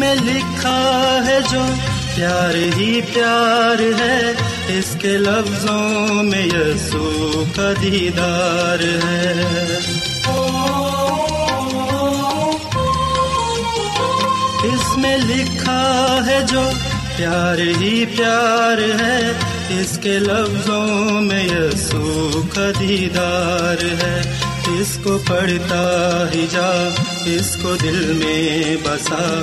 میں لکھا ہے جو پیار ہی پیار ہے، اس کے لفظوں میں یسوع کا دیدار ہے۔ اس میں لکھا ہے جو پیار ہی پیار ہے، اس کے لفظوں میں یسوع کا دیدار ہے۔ اس کو پڑھتا ہی جا، اس کو دل میں بسا۔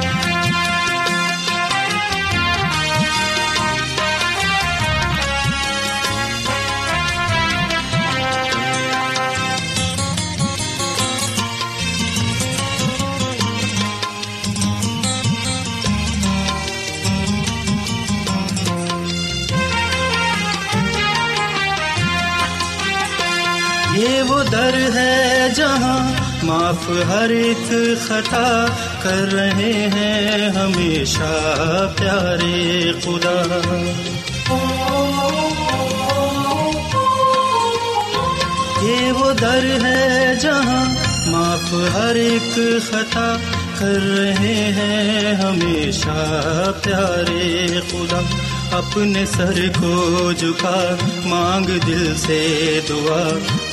در ہے جہاں معاف ہر ایک خطا کر رہے ہیں ہمیشہ پیارے خدا۔ یہ وہ در ہے جہاں معاف ہر ایک خطا کر رہے ہیں ہمیشہ پیارے خدا۔ اپنے سر کو جھکا، مانگ دل سے دعا۔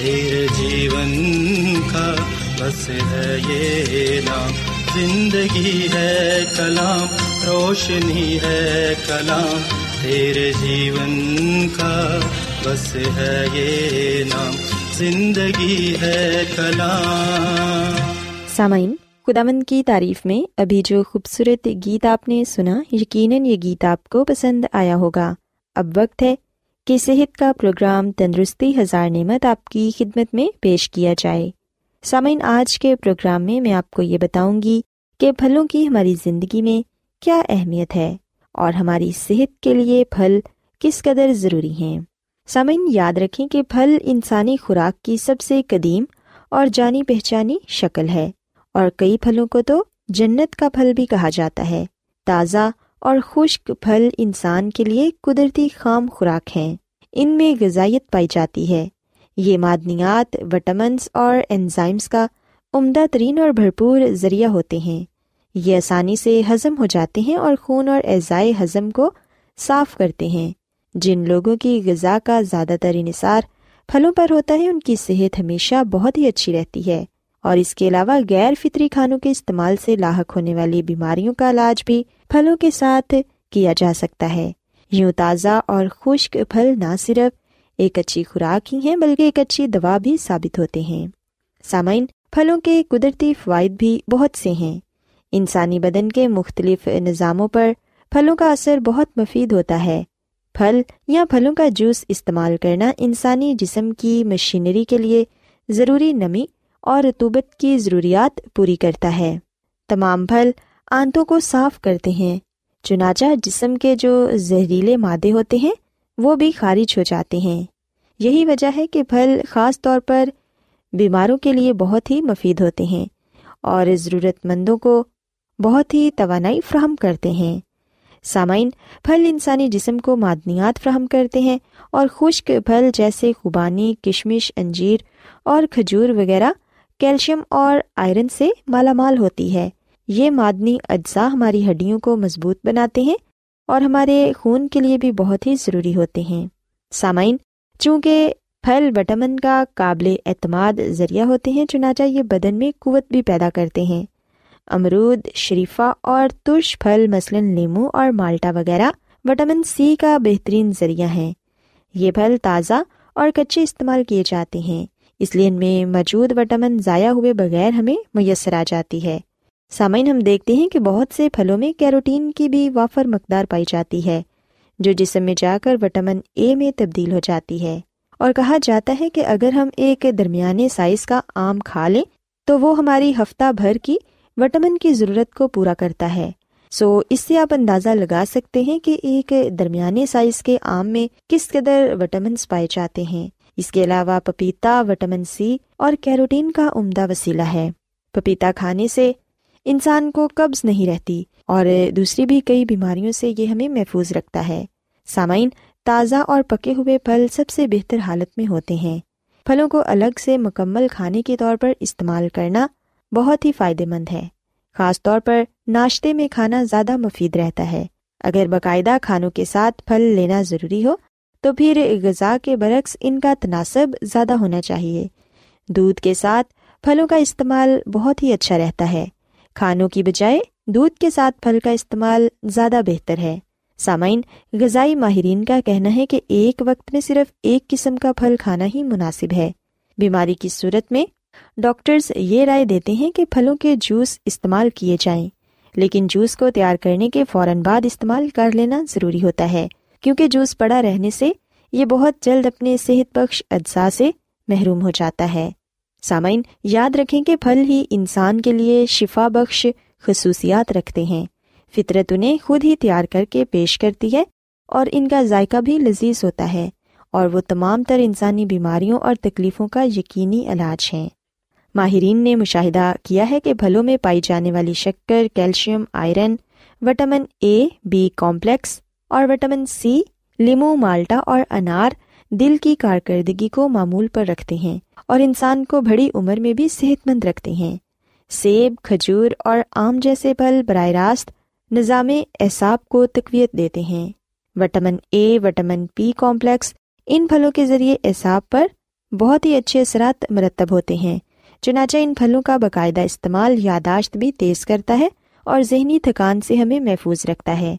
تیرے جیون کا بس ہے یہ نام۔ زندگی ہے کلام، روشنی ہے کلام۔ تیرے جیون کا بس ہے یہ نام۔ زندگی ہے کلام۔ سامعین، خداوند کی تعریف میں ابھی جو خوبصورت گیت آپ نے سنا، یقیناً یہ گیت آپ کو پسند آیا ہوگا۔ اب وقت ہے کہ صحت کا پروگرام تندرستی ہزار نعمت آپ کی خدمت میں پیش کیا جائے۔ سامعین، آج کے پروگرام میں میں آپ کو یہ بتاؤں گی کہ پھلوں کی ہماری زندگی میں کیا اہمیت ہے اور ہماری صحت کے لیے پھل کس قدر ضروری ہیں۔ سامعین، یاد رکھیں کہ پھل انسانی خوراک کی سب سے قدیم اور جانی پہچانی شکل ہے اور کئی پھلوں کو تو جنت کا پھل بھی کہا جاتا ہے۔ تازہ اور خشک پھل انسان کے لیے قدرتی خام خوراک ہیں۔ ان میں غذائیت پائی جاتی ہے۔ یہ معدنیات وٹامنس اور انزائمس کا عمدہ ترین اور بھرپور ذریعہ ہوتے ہیں۔ یہ آسانی سے ہضم ہو جاتے ہیں اور خون اور اعضائے ہضم کو صاف کرتے ہیں۔ جن لوگوں کی غذا کا زیادہ تر انحصار پھلوں پر ہوتا ہے، ان کی صحت ہمیشہ بہت ہی اچھی رہتی ہے۔ اور اس کے علاوہ غیر فطری کھانوں کے استعمال سے لاحق ہونے والی بیماریوں کا علاج بھی پھلوں کے ساتھ کیا جا سکتا ہے۔ یوں تازہ اور خشک پھل نہ صرف ایک اچھی خوراک ہی ہیں بلکہ ایک اچھی دوا بھی ثابت ہوتے ہیں۔ سامعین، پھلوں کے قدرتی فوائد بھی بہت سے ہیں۔ انسانی بدن کے مختلف نظاموں پر پھلوں کا اثر بہت مفید ہوتا ہے۔ پھل یا پھلوں کا جوس استعمال کرنا انسانی جسم کی مشینری کے لیے ضروری نمی اور رتوبت کی ضروریات پوری کرتا ہے۔ تمام پھل آنتوں کو صاف کرتے ہیں۔ چنانچہ جسم کے جو زہریلے مادے ہوتے ہیں، وہ بھی خارج ہو جاتے ہیں۔ یہی وجہ ہے کہ پھل خاص طور پر بیماروں کے لیے بہت ہی مفید ہوتے ہیں اور ضرورت مندوں کو بہت ہی توانائی فراہم کرتے ہیں۔ سامعین، پھل انسانی جسم کو معدنیات فراہم کرتے ہیں اور خشک پھل جیسے خوبانی، کشمش، انجیر اور کھجور وغیرہ کیلشیم اور آئرن سے مالا مال ہوتی ہے۔ یہ معدنی اجزاء ہماری ہڈیوں کو مضبوط بناتے ہیں اور ہمارے خون کے لیے بھی بہت ہی ضروری ہوتے ہیں۔ سامعین، چونکہ پھل وٹامن کا قابل اعتماد ذریعہ ہوتے ہیں، چنانچہ یہ بدن میں قوت بھی پیدا کرتے ہیں۔ امرود، شریفہ اور ترش پھل، مثلاً لیمو اور مالٹا وغیرہ، وٹامن سی کا بہترین ذریعہ ہیں۔ یہ پھل تازہ اور کچے استعمال کیے جاتے ہیں۔ اس لیے ان میں موجود وٹامن ضائع ہوئے بغیر ہمیں میسر آ جاتی ہے۔ سامعین، ہم دیکھتے ہیں کہ بہت سے پھلوں میں کیروٹین کی بھی وافر مقدار پائی جاتی ہے، جو جسم میں جا کر وٹامن اے میں تبدیل ہو جاتی ہے۔ اور کہا جاتا ہے کہ اگر ہم ایک درمیانے سائز کا آم کھا لیں، تو وہ ہماری ہفتہ بھر کی وٹامن کی ضرورت کو پورا کرتا ہے۔ سو، اس سے آپ اندازہ لگا سکتے ہیں کہ ایک درمیانے سائز کے آم میں کس قدر وٹامنس پائے جاتے ہیں۔ اس کے علاوہ پپیتا، وٹامن سی اور کیروٹین کا عمدہ وسیلہ ہے۔ پپیتا کھانے سے انسان کو قبض نہیں رہتی اور دوسری بھی کئی بیماریوں سے یہ ہمیں محفوظ رکھتا ہے۔ سامعین، تازہ اور پکے ہوئے پھل سب سے بہتر حالت میں ہوتے ہیں۔ پھلوں کو الگ سے مکمل کھانے کے طور پر استعمال کرنا بہت ہی فائدے مند ہے۔ خاص طور پر ناشتے میں کھانا زیادہ مفید رہتا ہے۔ اگر باقاعدہ کھانوں کے ساتھ پھل لینا ضروری ہو تو پھر غذا کے برعکس ان کا تناسب زیادہ ہونا چاہیے۔ دودھ کے ساتھ پھلوں کا استعمال بہت ہی اچھا رہتا ہے۔ کھانوں کی بجائے دودھ کے ساتھ پھل کا استعمال زیادہ بہتر ہے۔ سامعین، غذائی ماہرین کا کہنا ہے کہ ایک وقت میں صرف ایک قسم کا پھل کھانا ہی مناسب ہے۔ بیماری کی صورت میں ڈاکٹرز یہ رائے دیتے ہیں کہ پھلوں کے جوس استعمال کیے جائیں، لیکن جوس کو تیار کرنے کے فوراً بعد استعمال کر لینا ضروری ہوتا ہے۔ کیونکہ جوس پڑا رہنے سے یہ بہت جلد اپنے صحت بخش اجزاء سے محروم ہو جاتا ہے۔ سامعین، یاد رکھیں کہ پھل ہی انسان کے لیے شفا بخش خصوصیات رکھتے ہیں۔ فطرت انہیں خود ہی تیار کر کے پیش کرتی ہے اور ان کا ذائقہ بھی لذیذ ہوتا ہے اور وہ تمام تر انسانی بیماریوں اور تکلیفوں کا یقینی علاج ہیں۔ ماہرین نے مشاہدہ کیا ہے کہ پھلوں میں پائی جانے والی شکر، calcium, iron, vitamin A B complex اور وٹامن سی، لیمو، مالٹا اور انار دل کی کارکردگی کو معمول پر رکھتے ہیں اور انسان کو بڑی عمر میں بھی صحت مند رکھتے ہیں۔ سیب، کھجور اور آم جیسے پھل براہ راست نظام اعصاب کو تقویت دیتے ہیں۔ Vitamin A, vitamin B complex ان پھلوں کے ذریعے اعصاب پر بہت ہی اچھے اثرات مرتب ہوتے ہیں۔ چنانچہ ان پھلوں کا باقاعدہ استعمال یاداشت بھی تیز کرتا ہے اور ذہنی تھکان سے ہمیں محفوظ رکھتا ہے۔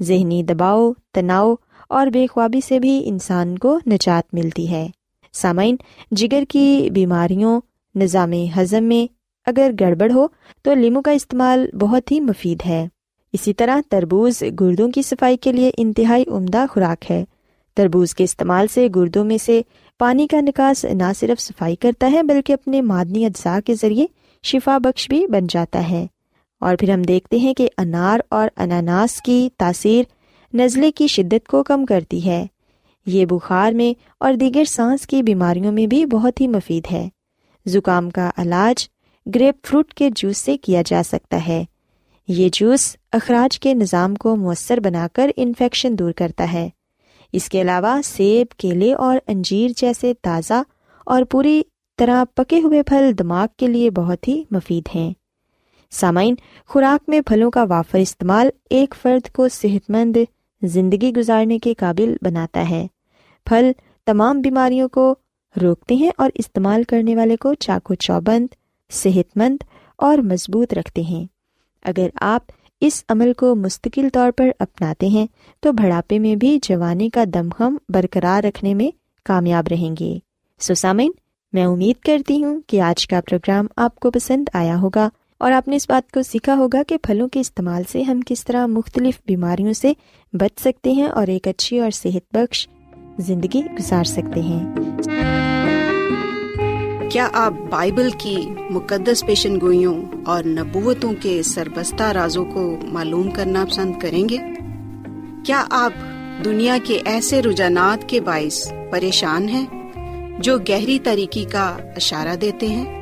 ذہنی دباؤ، تناؤ اور بے خوابی سے بھی انسان کو نجات ملتی ہے۔ سامعین، جگر کی بیماریوں، نظام ہضم میں اگر گڑبڑ ہو تو لیمو کا استعمال بہت ہی مفید ہے۔ اسی طرح تربوز گردوں کی صفائی کے لیے انتہائی عمدہ خوراک ہے۔ تربوز کے استعمال سے گردوں میں سے پانی کا نکاس نہ صرف صفائی کرتا ہے بلکہ اپنے معدنی اجزاء کے ذریعے شفا بخش بھی بن جاتا ہے۔ اور پھر ہم دیکھتے ہیں کہ انار اور اناناس کی تاثیر نزلے کی شدت کو کم کرتی ہے۔ یہ بخار میں اور دیگر سانس کی بیماریوں میں بھی بہت ہی مفید ہے۔ زکام کا علاج گریپ فروٹ کے جوس سے کیا جا سکتا ہے۔ یہ جوس اخراج کے نظام کو مؤثر بنا کر انفیکشن دور کرتا ہے۔ اس کے علاوہ سیب، کیلے اور انجیر جیسے تازہ اور پوری طرح پکے ہوئے پھل دماغ کے لیے بہت ہی مفید ہیں۔ سامعین، خوراک میں پھلوں کا وافر استعمال ایک فرد کو صحت مند زندگی گزارنے کے قابل بناتا ہے۔ پھل تمام بیماریوں کو روکتے ہیں اور استعمال کرنے والے کو چاقو چوبند صحت مند اور مضبوط رکھتے ہیں۔ اگر آپ اس عمل کو مستقل طور پر اپناتے ہیں، تو بڑھاپے میں بھی جوانی کا دمخم برقرار رکھنے میں کامیاب رہیں گے۔ سوسامین میں امید کرتی ہوں کہ آج کا پروگرام آپ کو پسند آیا ہوگا۔ اور آپ نے اس بات کو سیکھا ہوگا کہ پھلوں کے استعمال سے ہم کس طرح مختلف بیماریوں سے بچ سکتے ہیں اور ایک اچھی اور صحت بخش زندگی گزار سکتے ہیں۔ کیا آپ بائبل کی مقدس پیشن گوئیوں اور نبوتوں کے سربستہ رازوں کو معلوم کرنا پسند کریں گے؟ کیا آپ دنیا کے ایسے رجحانات کے باعث پریشان ہیں جو گہری طریقے کا اشارہ دیتے ہیں؟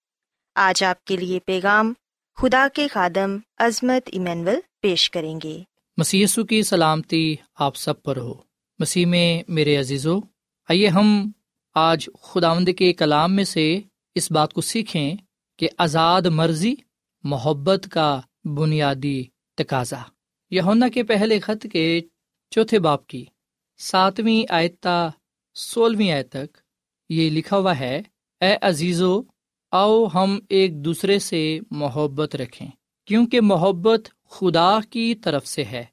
آج آپ کے لیے پیغام خدا کے خادم عظمت ایمینول پیش کریں گے۔ مسی کی سلامتی آپ سب پر ہو۔ مسیح میں میرے عزیزو، آئیے ہم آج خدا کے کلام میں سے اس بات کو سیکھیں کہ آزاد مرضی، محبت کا بنیادی تقاضا۔ یہ کے پہلے خط کے چوتھے باپ کی ساتویں آیتا سولہویں آیت تک یہ لکھا ہوا ہے، اے عزیزو آؤ ہم ایک دوسرے سے محبت رکھیں، کیونکہ محبت خدا کی طرف سے ہے،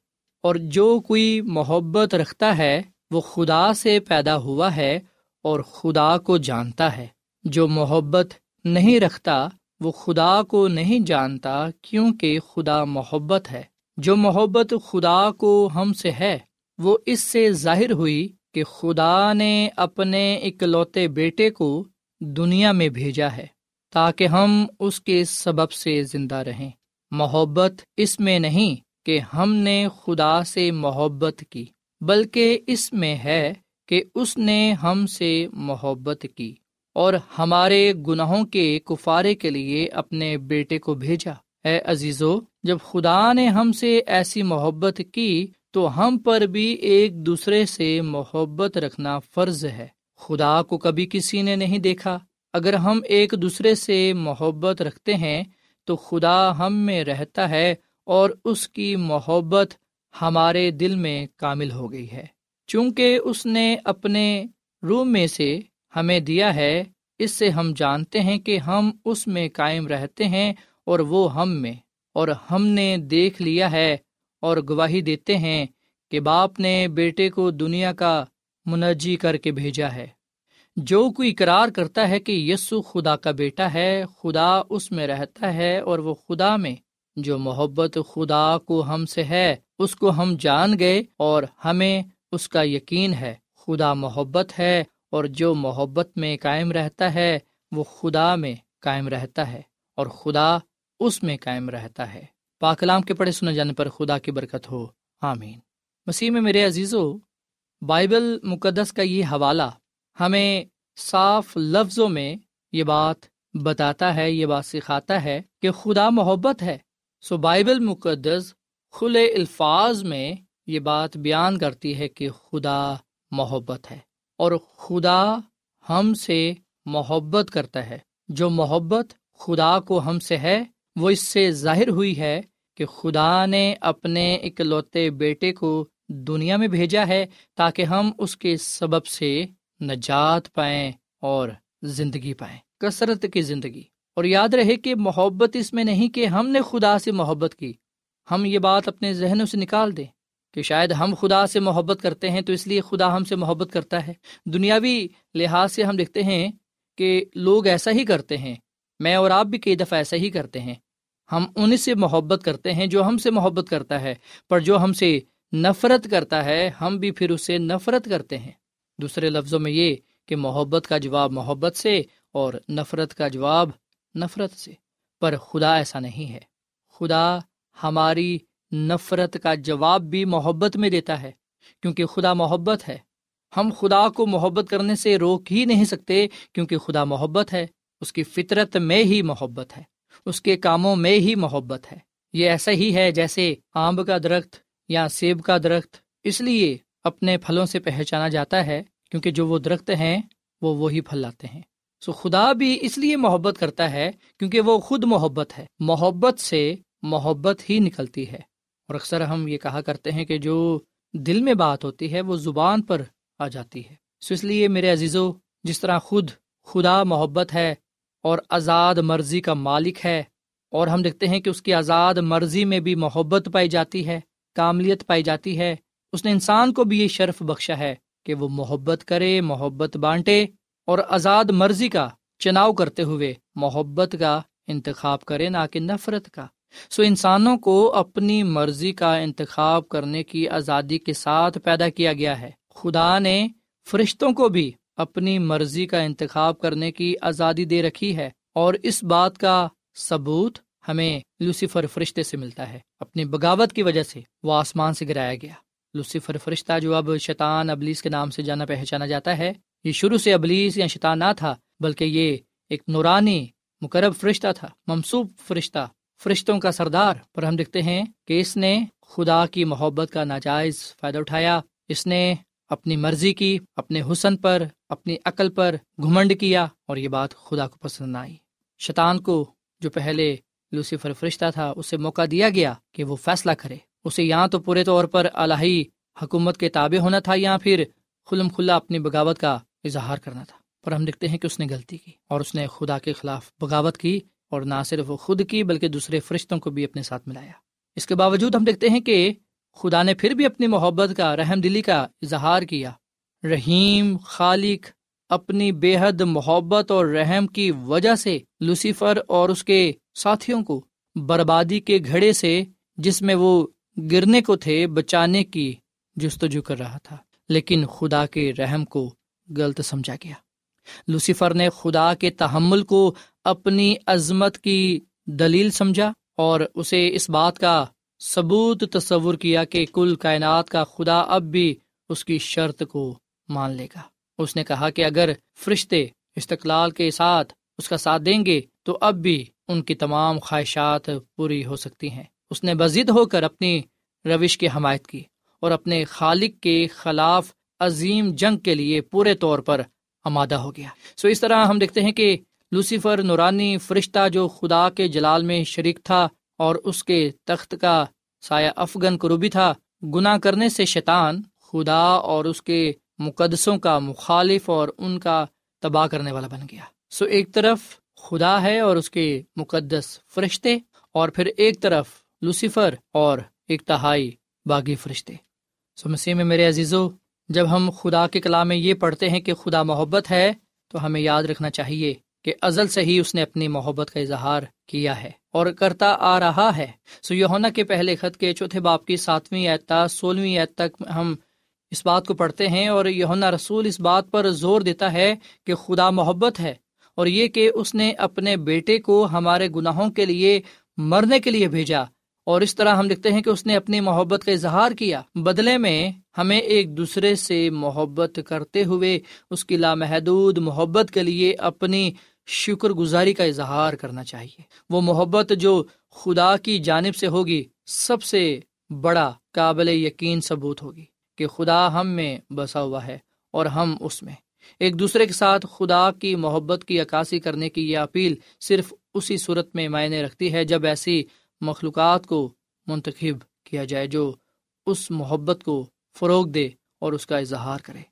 اور جو کوئی محبت رکھتا ہے، وہ خدا سے پیدا ہوا ہے اور خدا کو جانتا ہے۔ جو محبت نہیں رکھتا، وہ خدا کو نہیں جانتا، کیونکہ خدا محبت ہے۔ جو محبت خدا کو ہم سے ہے، وہ اس سے ظاہر ہوئی کہ خدا نے اپنے اکلوتے بیٹے کو دنیا میں بھیجا ہے۔ تاکہ ہم اس کے سبب سے زندہ رہیں۔ محبت اس میں نہیں کہ ہم نے خدا سے محبت کی، بلکہ اس میں ہے کہ اس نے ہم سے محبت کی اور ہمارے گناہوں کے کفارے کے لیے اپنے بیٹے کو بھیجا۔ اے عزیزو، جب خدا نے ہم سے ایسی محبت کی تو ہم پر بھی ایک دوسرے سے محبت رکھنا فرض ہے۔ خدا کو کبھی کسی نے نہیں دیکھا۔ اگر ہم ایک دوسرے سے محبت رکھتے ہیں، تو خدا ہم میں رہتا ہے اور اس کی محبت ہمارے دل میں کامل ہو گئی ہے۔ چونکہ اس نے اپنے روم میں سے ہمیں دیا ہے، اس سے ہم جانتے ہیں کہ ہم اس میں قائم رہتے ہیں اور وہ ہم میں۔ اور ہم نے دیکھ لیا ہے اور گواہی دیتے ہیں کہ باپ نے بیٹے کو دنیا کا منجی کر کے بھیجا ہے۔ جو کوئی اقرار کرتا ہے کہ یسو خدا کا بیٹا ہے، خدا اس میں رہتا ہے اور وہ خدا میں، جو محبت خدا کو ہم سے ہے، اس کو ہم جان گئے اور ہمیں اس کا یقین ہے۔ خدا محبت ہے اور جو محبت میں قائم رہتا ہے، وہ خدا میں قائم رہتا ہے اور خدا اس میں قائم رہتا ہے۔ پاکلام کے پڑھے سنے جانے پر خدا کی برکت ہو۔ آمین۔ مسیح میں میرے عزیزو، بائبل مقدس کا یہ حوالہ ہمیں صاف لفظوں میں یہ بات بتاتا ہے، یہ بات سکھاتا ہے کہ خدا محبت ہے۔ سو بائبل مقدس کھلے الفاظ میں یہ بات بیان کرتی ہے کہ خدا محبت ہے اور خدا ہم سے محبت کرتا ہے۔ جو محبت خدا کو ہم سے ہے، وہ اس سے ظاہر ہوئی ہے کہ خدا نے اپنے اکلوتے بیٹے کو دنیا میں بھیجا ہے تاکہ ہم اس کے سبب سے نجات پائیں اور زندگی پائیں، کثرت کی زندگی۔ اور یاد رہے کہ محبت اس میں نہیں کہ ہم نے خدا سے محبت کی۔ ہم یہ بات اپنے ذہنوں سے نکال دیں کہ شاید ہم خدا سے محبت کرتے ہیں تو اس لیے خدا ہم سے محبت کرتا ہے۔ دنیاوی لحاظ سے ہم دیکھتے ہیں کہ لوگ ایسا ہی کرتے ہیں۔ میں اور آپ بھی کئی دفعہ ایسا ہی کرتے ہیں۔ ہم ان سے محبت کرتے ہیں جو ہم سے محبت کرتا ہے، پر جو ہم سے نفرت کرتا ہے، ہم بھی پھر اسے نفرت کرتے ہیں۔ دوسرے لفظوں میں یہ کہ محبت کا جواب محبت سے اور نفرت کا جواب نفرت سے۔ پر خدا ایسا نہیں ہے۔ خدا ہماری نفرت کا جواب بھی محبت میں دیتا ہے۔ کیونکہ خدا محبت ہے۔ ہم خدا کو محبت کرنے سے روک ہی نہیں سکتے کیونکہ خدا محبت ہے۔ اس کی فطرت میں ہی محبت ہے۔ اس کے کاموں میں ہی محبت ہے۔ یہ ایسا ہی ہے جیسے آم کا درخت یا سیب کا درخت۔ اس لیے اپنے پھلوں سے پہچانا جاتا ہے، کیونکہ جو وہ درخت ہیں، وہ وہی پھل لاتے ہیں۔ سو خدا بھی اس لیے محبت کرتا ہے کیونکہ وہ خود محبت ہے۔ محبت سے محبت ہی نکلتی ہے۔ اور اکثر ہم یہ کہا کرتے ہیں کہ جو دل میں بات ہوتی ہے، وہ زبان پر آ جاتی ہے۔ سو اس لیے میرے عزیزو، جس طرح خود خدا محبت ہے اور آزاد مرضی کا مالک ہے، اور ہم دیکھتے ہیں کہ اس کی آزاد مرضی میں بھی محبت پائی جاتی ہے، کاملیت پائی جاتی ہے اس نے انسان کو بھی یہ شرف بخشا ہے کہ وہ محبت کرے، محبت بانٹے اور آزاد مرضی کا چناؤ کرتے ہوئے محبت کا انتخاب کرے، نہ کہ نفرت کا۔ سو انسانوں کو اپنی مرضی کا انتخاب کرنے کی آزادی کے ساتھ پیدا کیا گیا ہے۔ خدا نے فرشتوں کو بھی اپنی مرضی کا انتخاب کرنے کی آزادی دے رکھی ہے اور اس بات کا ثبوت ہمیں لوسیفر فرشتے سے ملتا ہے۔ اپنی بغاوت کی وجہ سے وہ آسمان سے گرایا گیا۔ لوسیفر فرشتہ جو اب شیطان ابلیس کے نام سے جانا پہچانا جاتا ہے، یہ شروع سے ابلیس یا شیطان نہ تھا، بلکہ یہ ایک نورانی مقرب فرشتہ تھا ممسوب فرشتہ، فرشتوں کا سردار۔ پر ہم دیکھتے ہیں کہ اس نے خدا کی محبت کا ناجائز فائدہ اٹھایا، اس نے اپنی مرضی کی، اپنے حسن پر، اپنی عقل پر گھمنڈ کیا اور یہ بات خدا کو پسند آئی۔ شیطان کو جو پہلے لوسیفر فرشتہ تھا، اسے موقع دیا گیا کہ وہ فیصلہ کرے۔ اسے یہاں تو پورے طور پر الہی حکومت کے تابع ہونا تھا یا پھر خلم کھلا اپنی بغاوت کا اظہار کرنا تھا۔ پر ہم دیکھتے ہیں کہ اس نے غلطی کی اور اس نے خدا کے خلاف بغاوت کی اور نہ صرف خود کی بلکہ دوسرے فرشتوں کو بھی اپنے ساتھ ملایا۔ اس کے باوجود ہم دیکھتے ہیں کہ خدا نے پھر بھی اپنی محبت کا، رحم دلی کا اظہار کیا۔ رحیم خالق اپنی بے حد محبت اور رحم کی وجہ سے لوسیفر اور اس کے ساتھیوں کو بربادی کے گھڑے سے، جس میں وہ گرنے کو تھے بچانے کی جستجو کر رہا تھا، لیکن خدا کے رحم کو غلط سمجھا گیا۔ لوسیفر نے خدا کے تحمل کو اپنی عظمت کی دلیل سمجھا اور اسے اس بات کا ثبوت تصور کیا کہ کل کائنات کا خدا اب بھی اس کی شرط کو مان لے گا۔ اس نے کہا کہ اگر فرشتے استقلال کے ساتھ اس کا ساتھ دیں گے تو اب بھی ان کی تمام خواہشات پوری ہو سکتی ہیں۔ اس نے بزد ہو کر اپنی روش کی حمایت کی اور اپنے خالق کے خلاف عظیم جنگ کے لیے پورے طور پر آمادہ ہو گیا۔ سو اس طرح ہم دیکھتے ہیں کہ لوسیفر نورانی فرشتہ جو خدا کے جلال میں شریک تھا اور اس کے تخت کا سایہ افغن قروبی تھا، گناہ کرنے سے شیطان خدا اور اس کے مقدسوں کا مخالف اور ان کا تباہ کرنے والا بن گیا۔ سو ایک طرف خدا ہے اور اس کے مقدس فرشتے اور پھر ایک طرف لوسیفر اور ایک تہائی باغی فرشتے۔ سو مسیح میں میرے عزیزو، جب ہم خدا کے کلام میں یہ پڑھتے ہیں کہ خدا محبت ہے، تو ہمیں یاد رکھنا چاہیے کہ ازل سے ہی اس نے اپنی محبت کا اظہار کیا ہے اور کرتا آ رہا ہے۔ سو یونا کے پہلے خط کے چوتھے باپ کی ساتویں اعتا سولہویں اعت تک ہم اس بات کو پڑھتے ہیں اور یونا رسول اس بات پر زور دیتا ہے کہ خدا محبت ہے اور یہ کہ اس نے اپنے بیٹے کو ہمارے گناہوں کے لیے، مرنے کے لیے بھیجا۔ اور اس طرح ہم دیکھتے ہیں کہ اس نے اپنی محبت کا اظہار کیا۔ بدلے میں ہمیں ایک دوسرے سے محبت کرتے ہوئے اس کی لامحدود محبت کے لیے اپنی شکر گزاری کا اظہار کرنا چاہیے۔ وہ محبت جو خدا کی جانب سے ہوگی، سب سے بڑا قابل یقین ثبوت ہوگی کہ خدا ہم میں بسا ہوا ہے اور ہم اس میں۔ ایک دوسرے کے ساتھ خدا کی محبت کی عکاسی کرنے کی یہ اپیل صرف اسی صورت میں معنی رکھتی ہے جب ایسی مخلوقات کو منتخب کیا جائے جو اس محبت کو فروغ دے اور اس کا اظہار کرے۔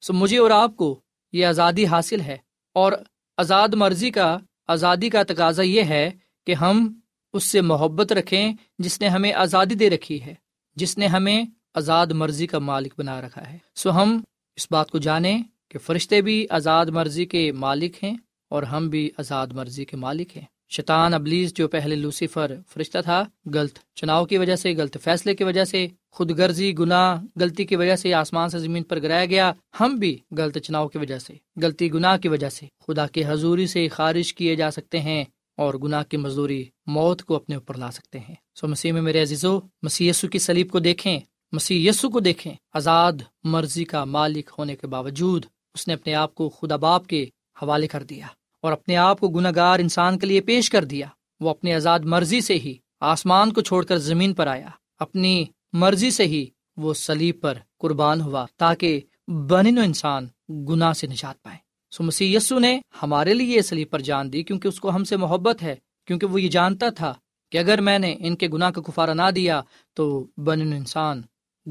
سو مجھے اور آپ کو یہ آزادی حاصل ہے اور آزاد مرضی کا، آزادی کا تقاضا یہ ہے کہ ہم اس سے محبت رکھیں جس نے ہمیں آزادی دے رکھی ہے، جس نے ہمیں آزاد مرضی کا مالک بنا رکھا ہے۔ سو ہم اس بات کو جانیں کہ فرشتے بھی آزاد مرضی کے مالک ہیں اور ہم بھی آزاد مرضی کے مالک ہیں۔ شیطان ابلیس جو پہلے لوسیفر فرشتہ تھا، غلط چناؤ کی وجہ سے، غلط فیصلے کی وجہ سے خود غرضی گناہ، غلطی کی وجہ سے آسمان سے زمین پر گرایا گیا، ہم بھی غلط چناؤ کی وجہ سے، غلطی گناہ کی وجہ سے، خدا کے حضوری سے خارج کیے جا سکتے ہیں اور گناہ کی مزدوری موت کو اپنے اوپر لا سکتے ہیں۔ سو مسیح میں میرے عزیزو، مسیح یسو کی سلیب کو دیکھیں، مسیح یسو کو دیکھیں۔ آزاد مرضی کا مالک ہونے کے باوجود اس نے اپنے آپ کو خدا باپ کے حوالے کر دیا۔ اور اپنے آپ کو گناہ گار انسان کے لیے پیش کر دیا۔ وہ اپنی آزاد مرضی سے ہی آسمان کو چھوڑ کر زمین پر آیا۔ اپنی مرضی سے ہی وہ سلیب پر قربان ہوا تاکہ بن انسان گناہ سے نجات پائے۔ سو مسیح یسو نے ہمارے لیے سلیب پر جان دی کیونکہ اس کو ہم سے محبت ہے، کیونکہ وہ یہ جانتا تھا کہ اگر میں نے ان کے گناہ کا کفارہ نہ دیا تو بن انسان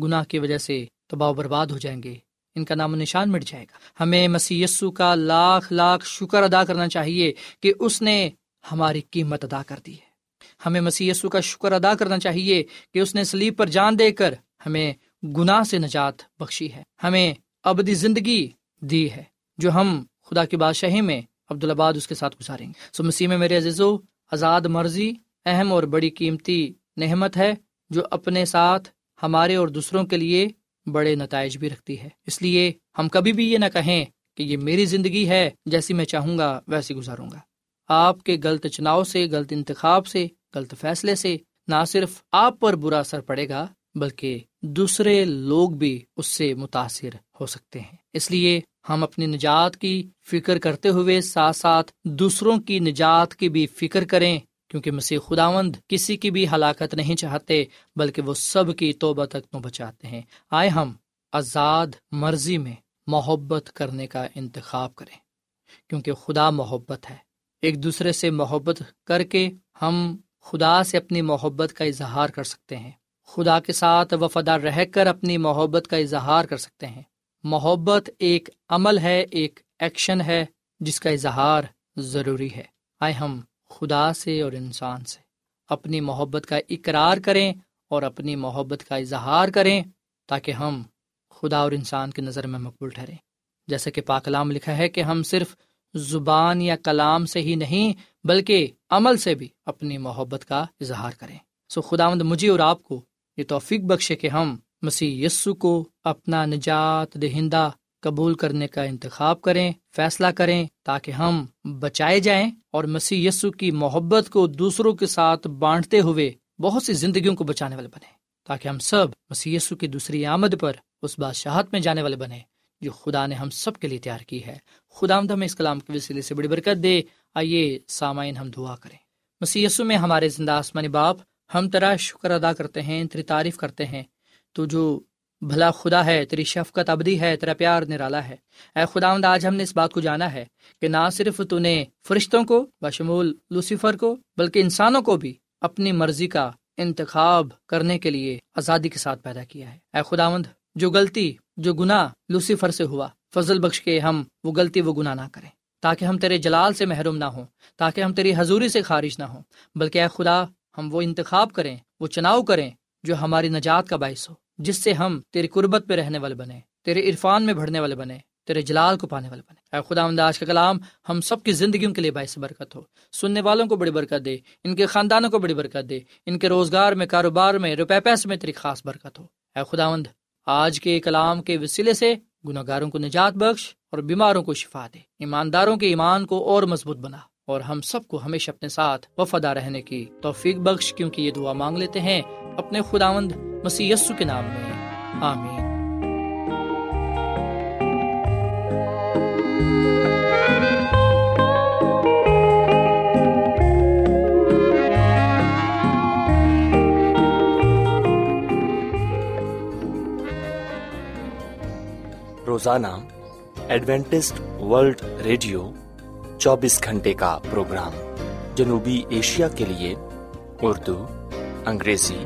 گناہ کی وجہ سے تباہ برباد ہو جائیں گے۔ ان کا نام و نشان مٹ جائے گا۔ ہمیں مسی کا لاکھ لاکھ شکر ادا کرنا چاہیے کہ اس نے ہماری قیمت ادا کر دی ہے۔ ہمیں مسی کا شکر ادا کرنا چاہیے کہ اس نے سلیب پر جان دے کر ہمیں گناہ سے نجات بخشی ہے۔ ہمیں ابدی زندگی دی ہے جو ہم خدا کی بادشاہی میں عبدالآباد اس کے ساتھ گزاریں گے۔ سو مسیح میں میرے عزیز و آزاد مرضی، اہم اور بڑی قیمتی نحمت ہے جو اپنے ساتھ ہمارے اور دوسروں کے لیے بڑے نتائج بھی رکھتی ہے۔ اس لیے ہم کبھی بھی یہ نہ کہیں کہ یہ میری زندگی ہے، جیسی میں چاہوں گا، ویسی گزاروں گا۔ آپ کے غلط چناؤ سے، غلط انتخاب سے، غلط فیصلے سے نہ صرف آپ پر برا اثر پڑے گا، بلکہ دوسرے لوگ بھی اس سے متاثر ہو سکتے ہیں۔ اس لیے ہم اپنی نجات کی فکر کرتے ہوئے ساتھ ساتھ دوسروں کی نجات کی بھی فکر کریں۔ کیونکہ مسیح خداوند کسی کی بھی ہلاکت نہیں چاہتے، بلکہ وہ سب کی توبہ تک تو بچاتے ہیں۔ آئے ہم آزاد مرضی میں محبت کرنے کا انتخاب کریں، کیونکہ خدا محبت ہے۔ ایک دوسرے سے محبت کر کے ہم خدا سے اپنی محبت کا اظہار کر سکتے ہیں۔ خدا کے ساتھ وفادار رہ کر اپنی محبت کا اظہار کر سکتے ہیں۔ محبت ایک عمل ہے، ایک ایکشن ہے، جس کا اظہار ضروری ہے۔ آئے ہم خدا سے اور انسان سے۔ اپنی محبت کا اقرار کریں اور اپنی محبت کا اظہار کریں تاکہ ہم خدا اور انسان کی نظر میں مقبول ٹھہریں۔ جیسے کہ پاکلام لکھا ہے کہ ہم صرف زبان یا کلام سے ہی نہیں بلکہ عمل سے بھی اپنی محبت کا اظہار کریں۔ سو خدا مند مجھے اور آپ کو یہ توفیق بخشے کہ ہم مسیح یسو کو اپنا نجات دہندہ قبول کرنے کا انتخاب کریں، فیصلہ کریں تاکہ ہم بچائے جائیں اور مسیح یسو کی محبت کو دوسروں کے ساتھ بانٹتے ہوئے بہت سی زندگیوں کو بچانے والے بنے تاکہ ہم سب مسی یسو کی دوسری آمد پر اس بادشاہت میں جانے والے بنے جو خدا نے ہم سب کے لیے تیار کی ہے۔ خدا آمد ہمیں اس کلام کے وسیلے سے بڑی برکت دے۔ آئیے سامعین، ہم دعا کریں۔ مسیسو میں ہمارے زندہ آسمانی باپ، ہم تیرا شکر ادا کرتے ہیں تیری تعریف کرتے ہیں۔ تو جو بھلا خدا ہے، تیری شفقت ابدی ہے، تیرا پیار نرالا ہے۔ اے خدا آج ہم نے اس بات کو جانا ہے کہ نہ صرف تو نے فرشتوں کو، بشمول لوسیفر کو، بلکہ انسانوں کو بھی اپنی مرضی کا انتخاب کرنے کے لیے آزادی کے ساتھ پیدا کیا ہے۔ اے خداوند، جو غلطی، جو گناہ لوسیفر سے ہوا، فضل بخش کے ہم وہ غلطی، وہ گناہ نہ کریں۔ تاکہ ہم تیرے جلال سے محروم نہ ہوں، تاکہ ہم تیری حضوری سے خارج نہ ہوں، بلکہ اے خدا، ہم وہ انتخاب کریں، وہ چناؤ کریں جو ہماری نجات کا باعث ہو۔ جس سے ہم تیری قربت پہ رہنے والے بنے، تیرے عرفان میں بڑھنے والے بنے، تیرے جلال کو پانے والے بنے۔ اے خدا انداز کا کلام ہم سب کی زندگیوں کے لیے باعث برکت ہو۔ سننے والوں کو بڑی برکت دے، ان کے خاندانوں کو بڑی برکت دے، ان کے روزگار میں، کاروبار میں، روپے پیسے میں تیری خاص برکت ہو۔ اے خداوند، آج کے کلام کے وسیلے سے گناہ گاروں کو نجات بخش اور بیماروں کو شفا دے۔ ایمانداروں کے ایمان کو اور مضبوط بنا اور ہم سب کو ہمیشہ اپنے ساتھ وفادہ رہنے کی توفیق بخش، کیونکہ یہ دعا مانگ لیتے ہیں۔ اپنے خداوند مسی کے نام میں۔ آمین۔ روزانہ ایڈوینٹسٹ ورلڈ ریڈیو چوبیس گھنٹے کا پروگرام جنوبی ایشیا کے لیے اردو، انگریزی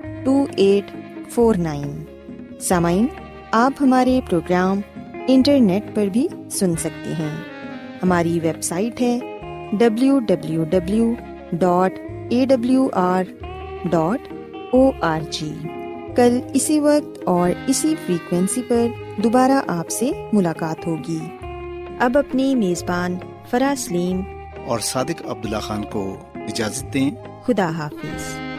two eight four nine سامعین آپ ہمارے پروگرام انٹرنیٹ پر بھی سن سکتے ہیں۔ ہماری ویب سائٹ ہے W W W dot A W R dot O R G کل اسی وقت اور اسی فریکوینسی پر دوبارہ آپ سے ملاقات ہوگی۔ اب اپنی میزبان فرا سلیم اور صادق عبداللہ خان کو اجازت دیں۔ خدا حافظ۔